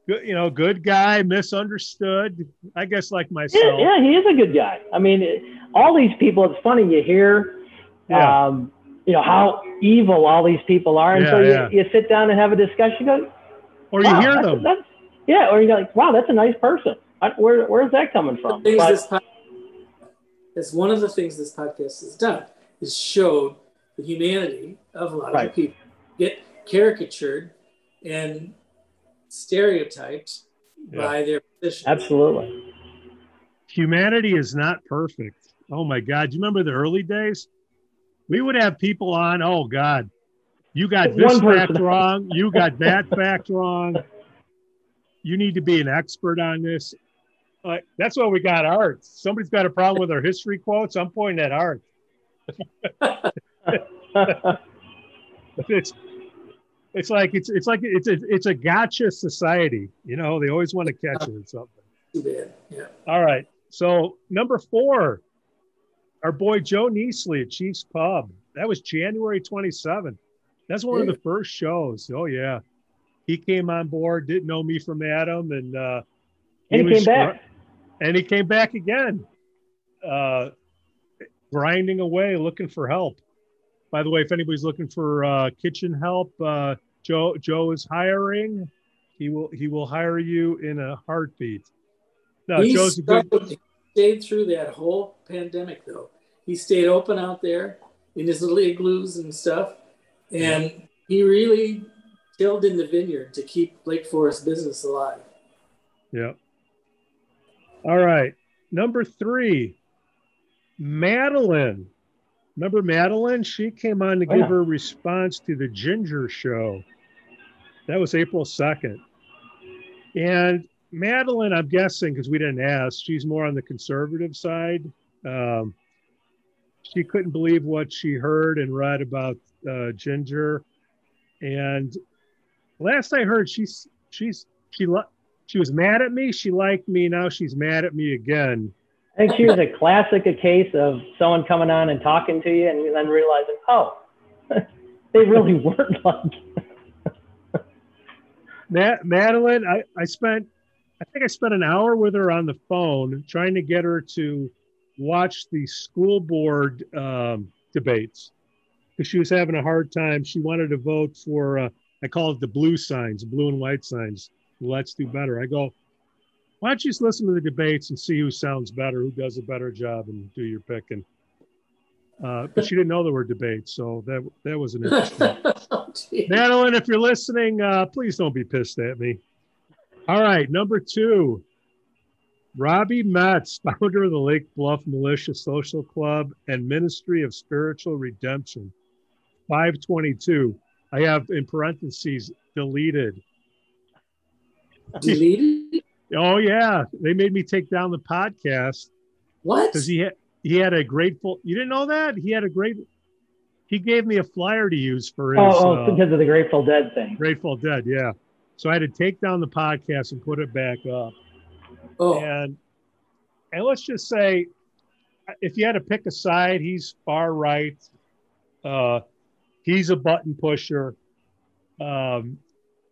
you know, good guy, misunderstood. I guess like myself. yeah, he is a good guy. I mean, it- all these people. It's funny you hear, Yeah. um, you know, how evil all these people are, and Yeah, so you, yeah. you sit down and have a discussion. You go, Or you wow, hear that's- them. that's- yeah, or you're like, wow, that's a nice person. I, where, where's that coming from? things But- this pod- that's one of the things this podcast has done is showed the humanity of a lot of Right. the people get caricatured and stereotyped Yeah. by their position. absolutely. Humanity is not perfect. Oh my God. Do you remember the early days? We would have people on. Oh God, you got this fact wrong. You got that fact wrong. You need to be an expert on this. Uh, that's why we got art. Somebody's got a problem with our history quotes. I'm pointing at art. it's it's like it's it's like it's a it's a gotcha society. You know, they always want to catch it in something. Too bad. Yeah. All right. So number four, our boy Joe Neasley at Chiefs Pub. That was January 27th. That's one of the first shows. Oh yeah. He came on board, didn't know me from Adam, and uh and he was came back. and he came back again. Uh grinding away, looking for help. By the way, if anybody's looking for uh kitchen help, uh Joe Joe is hiring. He will he will hire you in a heartbeat. No, he, Joe's a good stayed through that whole pandemic, though. He stayed open out there in his little igloos and stuff, and he really tilled in the vineyard to keep Lake Forest business alive. Yeah. All right. Number three, Madeline. Remember Madeline? She came on to Oh, give yeah. her response to the Ginger Show. That was April 2nd. And Madeline, I'm guessing, because we didn't ask, she's more on the conservative side. Um, she couldn't believe what she heard and read about uh, Ginger. And last I heard, she's she's she she was mad at me. She liked me. Now she's mad at me again. I think she was a classic a case of someone coming on and talking to you and then realizing, oh, they really weren't like. Ma- Madeline, I, I spent, I think I spent an hour with her on the phone trying to get her to watch the school board um, debates because she was having a hard time. She wanted to vote for, uh, I call it the blue signs, blue and white signs. Let's do better. I go, why don't you just listen to the debates and see who sounds better, who does a better job, and do your picking. Uh, but she didn't know there were debates, so that that was an interesting. Oh. Madeline, if you're listening, uh, please don't be pissed at me. All right, number two, Robbie Metz, founder of the Lake Bluff Militia Social Club and Ministry of Spiritual Redemption. 522. I have in parentheses deleted. Deleted? Oh yeah, they made me take down the podcast What? because he had he had a grateful. You didn't know that he had a great. He gave me a flyer to use for his. Oh, oh uh, because of the Grateful Dead thing. Grateful Dead, yeah. So I had to take down the podcast and put it back up. oh, And and let's just say, if you had to pick a side, he's far right. Uh, he's a button pusher. Um,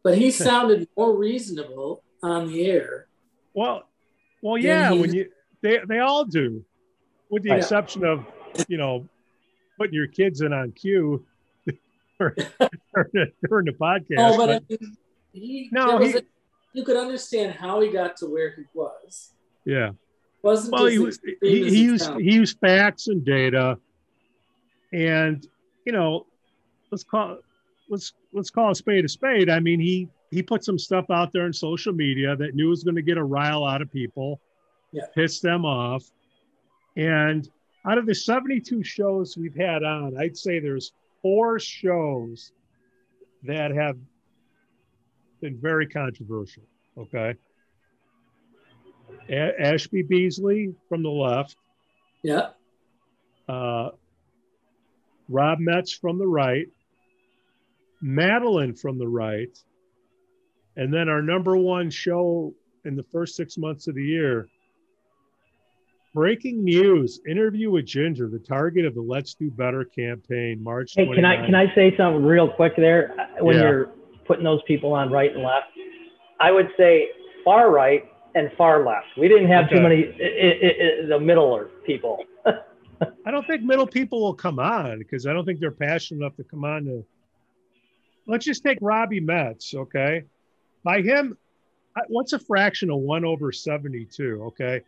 but he sounded more reasonable on the air. well, well, Yeah, yeah. he- When you they they all do, with the Right. exception of you know putting your kids in on cue during during the podcast. Oh, but I mean, he, No, he- a- you could understand how he got to where he was. yeah. wasn't well, he, as extreme he, he used he used facts and data, and you know, let's call let's let's call a spade a spade. I mean, he he put some stuff out there on social media that knew was going to get a rile out of people, Yeah. piss them off, and out of the 72 shows we've had on, I'd say there's four shows that have been very controversial. Okay. A- Ashby Beasley from the left, yeah, uh, Rob Metz from the right, Madeline from the right, and then our number one show in the first six months of the year. Breaking news: Interview with Ginger, the target of the Let's Do Better campaign, March. Hey, can I can I say something real quick there? When Yeah. you're putting those people on right and left, I would say far right and far left. We didn't have too many i- i- i- the middle people. I don't think middle people will come on because I don't think they're passionate enough to come on to. Let's just take Robbie Metz, okay? By him, what's a fraction of one over 72, okay?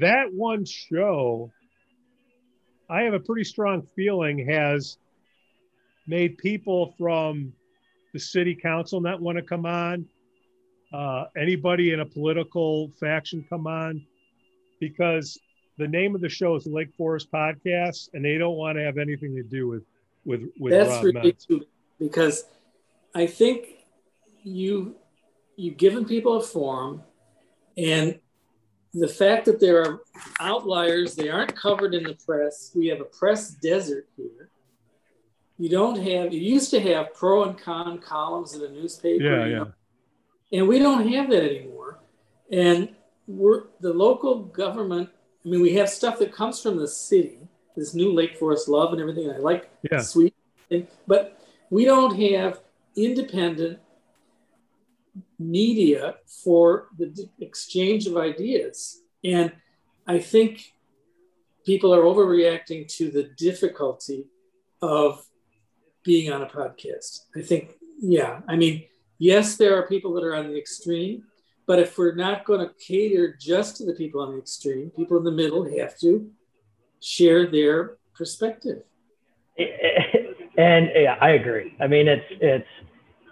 That one show, I have a pretty strong feeling has made people from the city council not want to come on, uh, anybody in a political faction come on, because the name of the show is Lake Forest Podcast, and they don't want to have anything to do with with with that's Metz. because I think you you've given people a forum, and the fact that there are outliers, they aren't covered in the press. We have a press desert here. You don't have. You used to have pro and con columns in a newspaper. Yeah, yeah. know, and we don't have that anymore. And we're the local government. I mean, we have stuff that comes from the city, this new Lake Forest love and everything. I like Yeah. sweet, but we don't have independent media for the exchange of ideas. And I think people are overreacting to the difficulty of being on a podcast. I think, yeah, I mean, yes, there are people that are on the extreme, but if we're not going to cater just to the people on the extreme, people in the middle have to share their perspective. And yeah, I agree. I mean, it's it's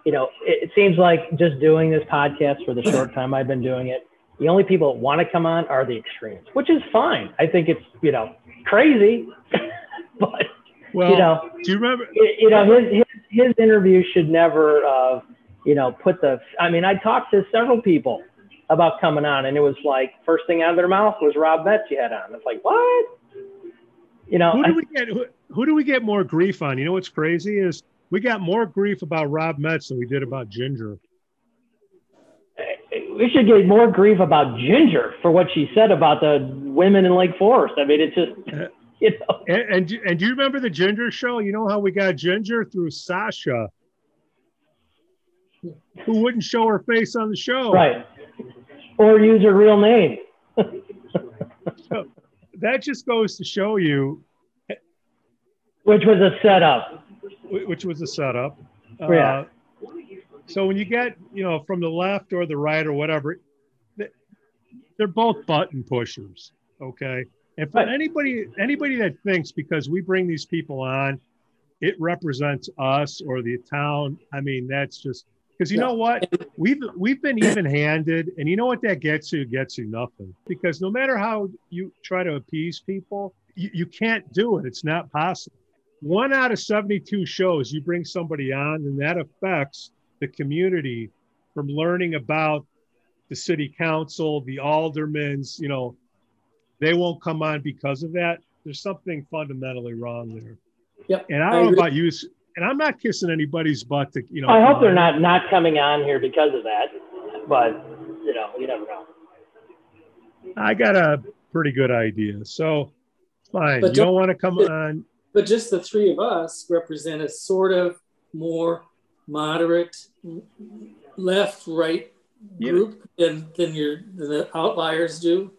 you know, it, it seems like just doing this podcast for the short time I've been doing it, the only people that want to come on are the extremes, which is fine. I think it's you know crazy, but Well, you know, do you remember? you you know his, his his interview should never uh, you know put the. I mean, I talked to several people about coming on, and it was like first thing out of their mouth was Rob Metz you had on. It's like what? You know, Who I- do we get? Who, who do we get more grief on? You know what's crazy is we got more grief about Rob Metz than we did about Ginger. Eh, we should get more grief about Ginger for what she said about the women in Lake Forest. I mean, it's just, eh, you know, And, and do- and do you remember the Ginger show? You know how we got Ginger through Sasha, who wouldn't show her face on the show. right. Or use her real name. so That just goes to show you, eh, Which was a setup. Wh- which was a setup. Yeah. Uh, so when you get, you know, from the left or the right or whatever, they're both button pushers. Okay. And for anybody, anybody that thinks because we bring these people on, it represents us or the town. I mean, that's just because you Yeah. know what we've we've been even handed, and you know what that gets you gets you nothing because no matter how you try to appease people, you, you can't do it. It's not possible. One out of 72 shows, you bring somebody on, and that affects the community from learning about the city council, the aldermans, you know, they won't come on because of that. There's something fundamentally wrong there. Yep. And I I don't know agree. about you, and I'm not kissing anybody's butt to, you know. I hope they're not not coming on here because of that. But, you know, you never know. I got a pretty good idea. So fine. But you don't don't- want to come on. But just the three of us represent a sort of more moderate left right Yeah. group than, than your than the outliers do.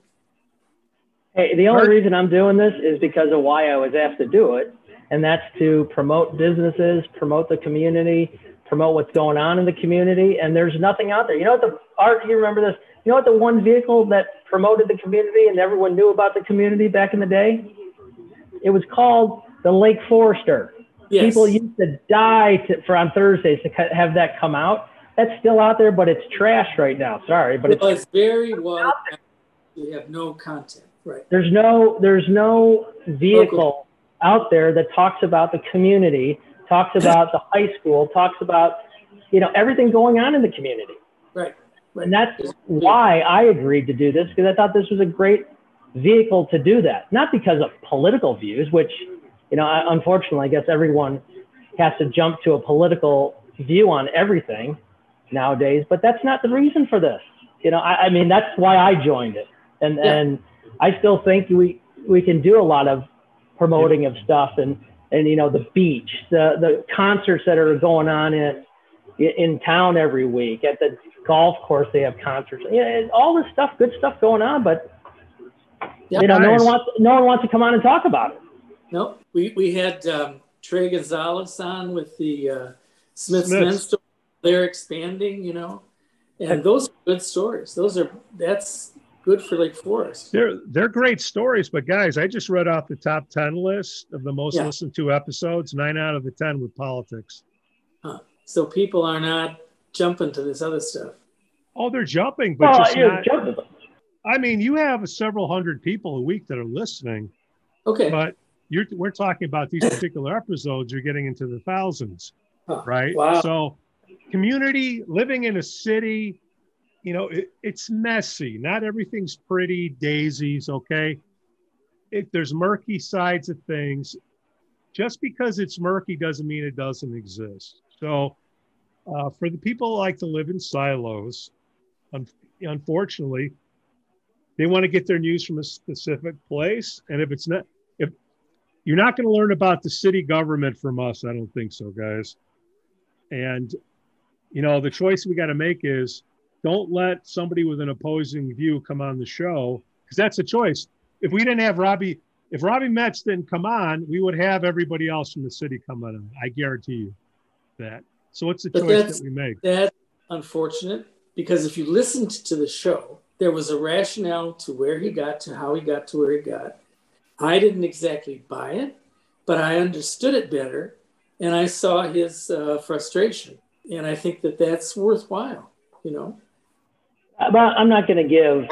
Hey, the only Mark- reason I'm doing this is because of why I was asked to do it, and that's to promote businesses, promote the community, promote what's going on in the community. And there's nothing out there. You know what the art? You remember this? you know what the one vehicle that promoted the community and everyone knew about the community back in the day? It was called the Lake Forester. Yes. People used to die to, for on Thursdays to have that come out. That's still out there, but it's trash right now. Sorry, but well, it's, it's very well. We have no content. Right. There's no there's no vehicle out there that talks about the community, talks about the high school, talks about you know everything going on in the community. Right. right. And that's why I agreed to do this because I thought this was a great vehicle to do that. Not because of political views, which you know I, unfortunately I guess everyone has to jump to a political view on everything nowadays, but that's not the reason for this. You know, I, I mean that's why I joined it, and yeah. and I still think we we can do a lot of promoting of stuff and and you know the beach, the the concerts that are going on in in town every week at the golf course they have concerts. Yeah, all this stuff, good stuff going on, but you know, nice. no one wants no one wants to come on and talk about it. No, we we had um, Trey Gonzalez on with the uh, Smith's, Men's store. They're expanding, you know, and those are good stories. Those are that's good for Lake Forest. They're they're great stories, but guys, I just read off the top ten list of the most yeah. listened to episodes. Nine out of the ten with politics. Huh. So people are not jumping to this other stuff. Oh, they're jumping, but just not, jumping. I mean, you have several hundred people a week that are listening. Okay. But you're we're talking about these particular episodes. You're getting into the thousands, right? Wow. So, community living in a city you know, it, it's messy. Not everything's pretty daisies, okay? If there's murky sides of things. Just because it's murky doesn't mean it doesn't exist. So, uh, for the people who like to live in silos, un- unfortunately, they want to get their news from a specific place. And if it's not, you're not going to learn about the city government from us, I don't think so, guys. And, you know, the choice we got to make is don't let somebody with an opposing view come on the show because that's a choice. If we didn't have Robbie, if Robbie Metz didn't come on, we would have everybody else from the city come on. I guarantee you that. So what's the but choice that we make. That's unfortunate because if you listened to the show, there was a rationale to where he got to how he got to where he got. I didn't exactly buy it, but I understood it better and I saw his uh, frustration. And I think that that's worthwhile, you know? but I'm not going to give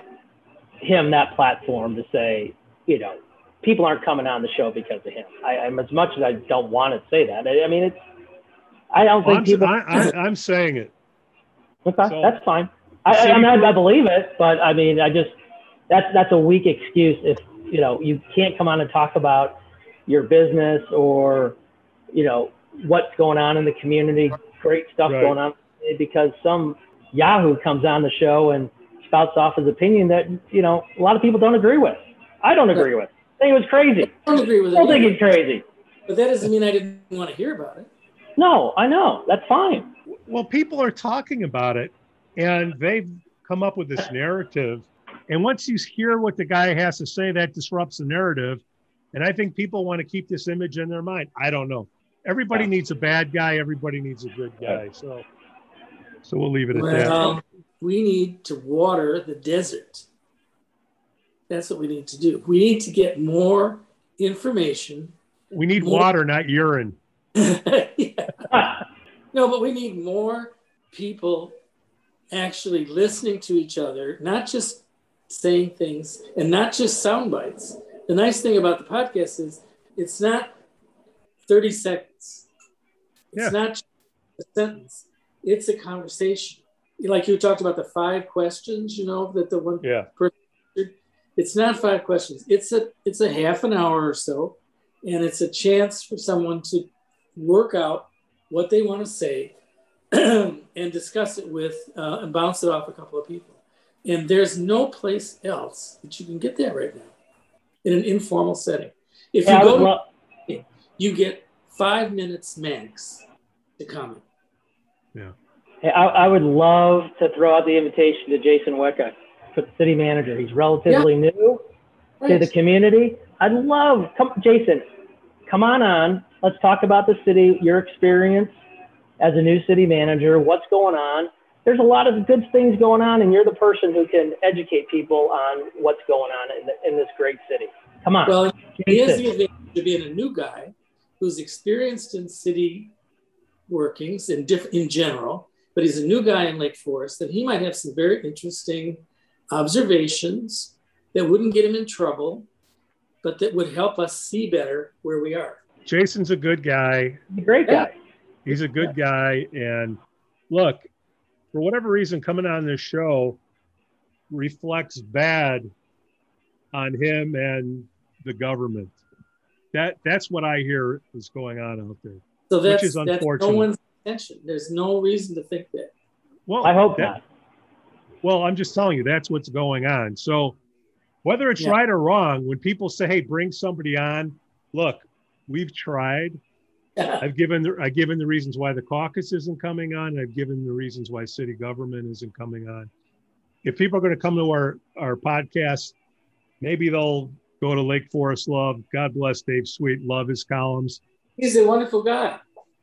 him that platform to say, you know, people aren't coming on the show because of him. I, am as much as I don't want to say that. I, I mean, it's. I don't well, think I'm, people. I, am saying it. Okay, so, that's fine. I, I, mean, I, I believe it, but I mean, I just that's that's a weak excuse if you know you can't come on and talk about your business or you know what's going on in the community, great stuff right. going on because some Yahoo comes on the show and spouts off his opinion that you know a lot of people don't agree with. I don't agree with. I think it was crazy. I don't agree with it. I think it's crazy. But that doesn't mean I didn't want to hear about it. No, I know. That's fine. Well, people are talking about it and they've come up with this narrative. And once you hear what the guy has to say, that disrupts the narrative. And I think people want to keep this image in their mind. I don't know. Everybody needs a bad guy, everybody needs a good guy. So so we'll leave it at well, that. We need to water the desert. That's what we need to do. We need to get more information. We need more... water, not urine. no, but we need more people actually listening to each other, not just saying things and not just sound bites. The nice thing about the podcast is it's not 30 seconds. It's yeah. not a sentence it's a conversation. Like you talked about the five questions, you know, that the one yeah. person it's not five questions. It's a it's a half an hour or so, and it's a chance for someone to work out what they want to say and discuss it with uh, and bounce it off a couple of people. And there's no place else that you can get that right now in an informal setting. If you go, to, you get five minutes max to comment. Yeah. Hey, I, I, would love to throw out the invitation to Jason Wicha, the city manager. He's relatively yeah. new right. to the community. I'd love, come, Jason, come on on. Let's talk about the city, your experience as a new city manager, what's going on. There's a lot of good things going on, and you're the person who can educate people on what's going on in, the, in this great city. Come on. Well, he has the advantage of being a new guy who's experienced in city workings in diff- in general, but he's a new guy in Lake Forest. That he might have some very interesting observations that wouldn't get him in trouble, but that would help us see better where we are. Jason's a good guy. He's a great guy. He's a good guy, and look, for whatever reason, coming on this show reflects bad on him and the government. That that's what I hear is going on out there. So that's, which is unfortunate. no one's intention. There's no reason to think that. Well, I hope that, not. Well, I'm just telling you that's what's going on. So whether it's yeah. right or wrong, when people say, "Hey, bring somebody on," look, we've tried. I've given the, I've given the reasons why the caucus isn't coming on. I've given the reasons why city government isn't coming on. If people are going to come to our our podcast, maybe they'll go to Lake Forest Love. God bless Dave Sweet. Love his columns. He's a wonderful guy.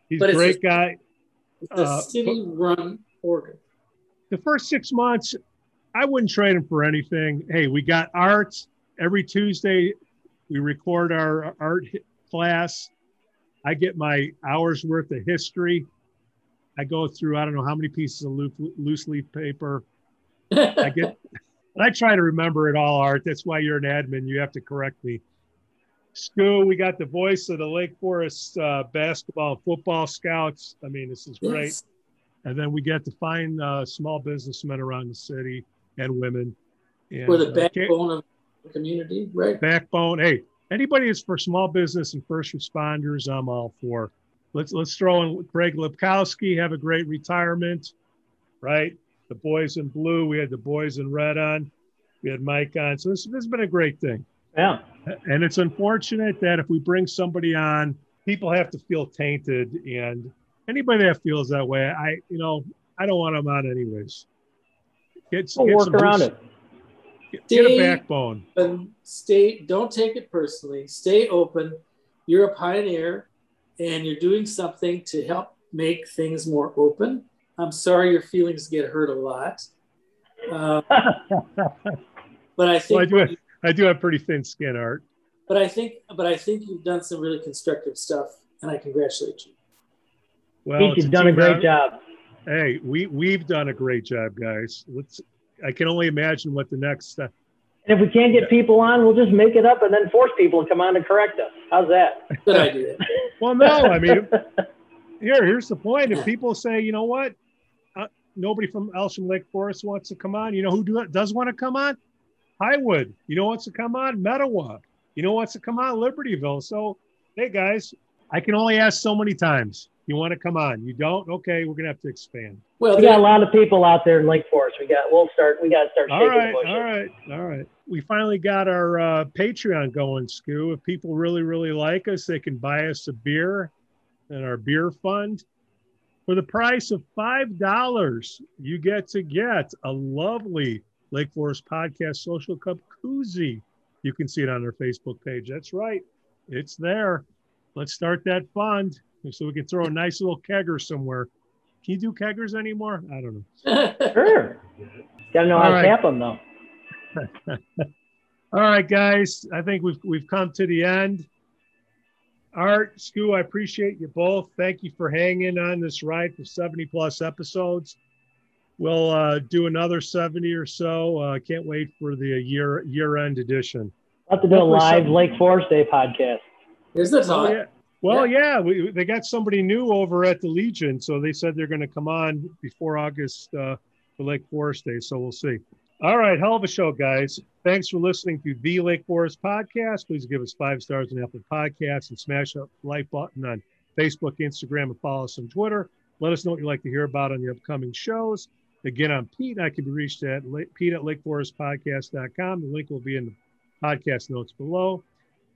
He's but a great a, guy. It's a uh, city-run organ. The first six months, I wouldn't trade him for anything. Hey, we got art every Tuesday. We record our art class. I get my hours worth of history. I go through I don't know how many pieces of loose leaf paper. I get. I try to remember it all, Art. That's why you're an admin. You have to correct me. School, we got the voice of the Lake Forest uh, basketball football scouts. I mean, this is great. Yes. And then we get to find uh, small businessmen around the city and women. And, We're the uh, backbone uh, of the community, right? Backbone. Hey, anybody that's for small business and first responders, I'm all for. Let's let's throw in Greg Lipkowski. Have a great retirement, right? The boys in blue. We had the boys in red on. We had Mike on. So this, this has been a great thing. Yeah. And it's unfortunate that if we bring somebody on, people have to feel tainted. And anybody that feels that way, I, you know, I don't want them on anyways. Get, we'll get work around it. Get, get a backbone. And stay, don't take it personally. Stay open. You're a pioneer and you're doing something to help make things more open. I'm sorry your feelings get hurt a lot. Uh, but I think well, I, do have, I do have pretty thin skin, Art. But I think, but I think you've done some really constructive stuff, and I congratulate you. Well, you've done a great job. Hey, we we've done a great job, guys. Let's. I can only imagine what the next. Uh, and if we can't get people on, we'll just make it up and then force people to come on and correct us. How's that? Good idea. well, no, I mean, here, here's the point. If people say, you know what, nobody from Elsham Lake Forest wants to come on. You know who do, does want to come on? Highwood. You know wants to come on? Mettawa. You know wants to come on? Libertyville. So, hey guys, I can only ask so many times. You want to come on? You don't? Okay, we're gonna have to expand. Well, we got a lot of people out there in Lake Forest. We got. We'll start. We got to start. All right. All right. All right. We finally got our uh, Patreon going, Scoo. If people really, really like us, they can buy us a beer and our beer fund. For the price of $5, you get to get a lovely Lake Forest Podcast Social Cup koozie. You can see it on our Facebook page. That's right. It's there. Let's start that fund so we can throw a nice little kegger somewhere. Can you do keggers anymore? I don't know. sure. Got to know All how right. to tap them, though. All right, guys. I think we've we've come to the end. Art, Scoo, I appreciate you both. Thank you for hanging on this ride for 70 plus episodes. We'll uh, do another 70 or so. I uh, can't wait for the year year end edition. I'll have to do a live Lake Forest Day podcast. Is this oh, yeah. Well, yeah, yeah we, they got somebody new over at the Legion, so they said they're going to come on before August uh, for Lake Forest Day. So we'll see. All right, hell of a show, guys. Thanks for listening to the Lake Forest Podcast. Please give us five stars on Apple Podcasts and smash that like button on Facebook, Instagram, and follow us on Twitter. Let us know what you'd like to hear about on the upcoming shows. Again, I'm Pete. I can be reached at Pete at lakeforestpodcast.com. The link will be in the podcast notes below.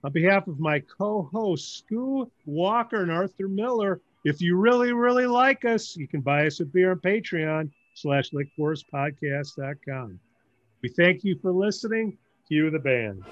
On behalf of my co-hosts, Scoo Walker and Arthur Miller, if you really, really like us, you can buy us a beer on Patreon slash lakeforestpodcast.com. We thank you for listening. Cue the band.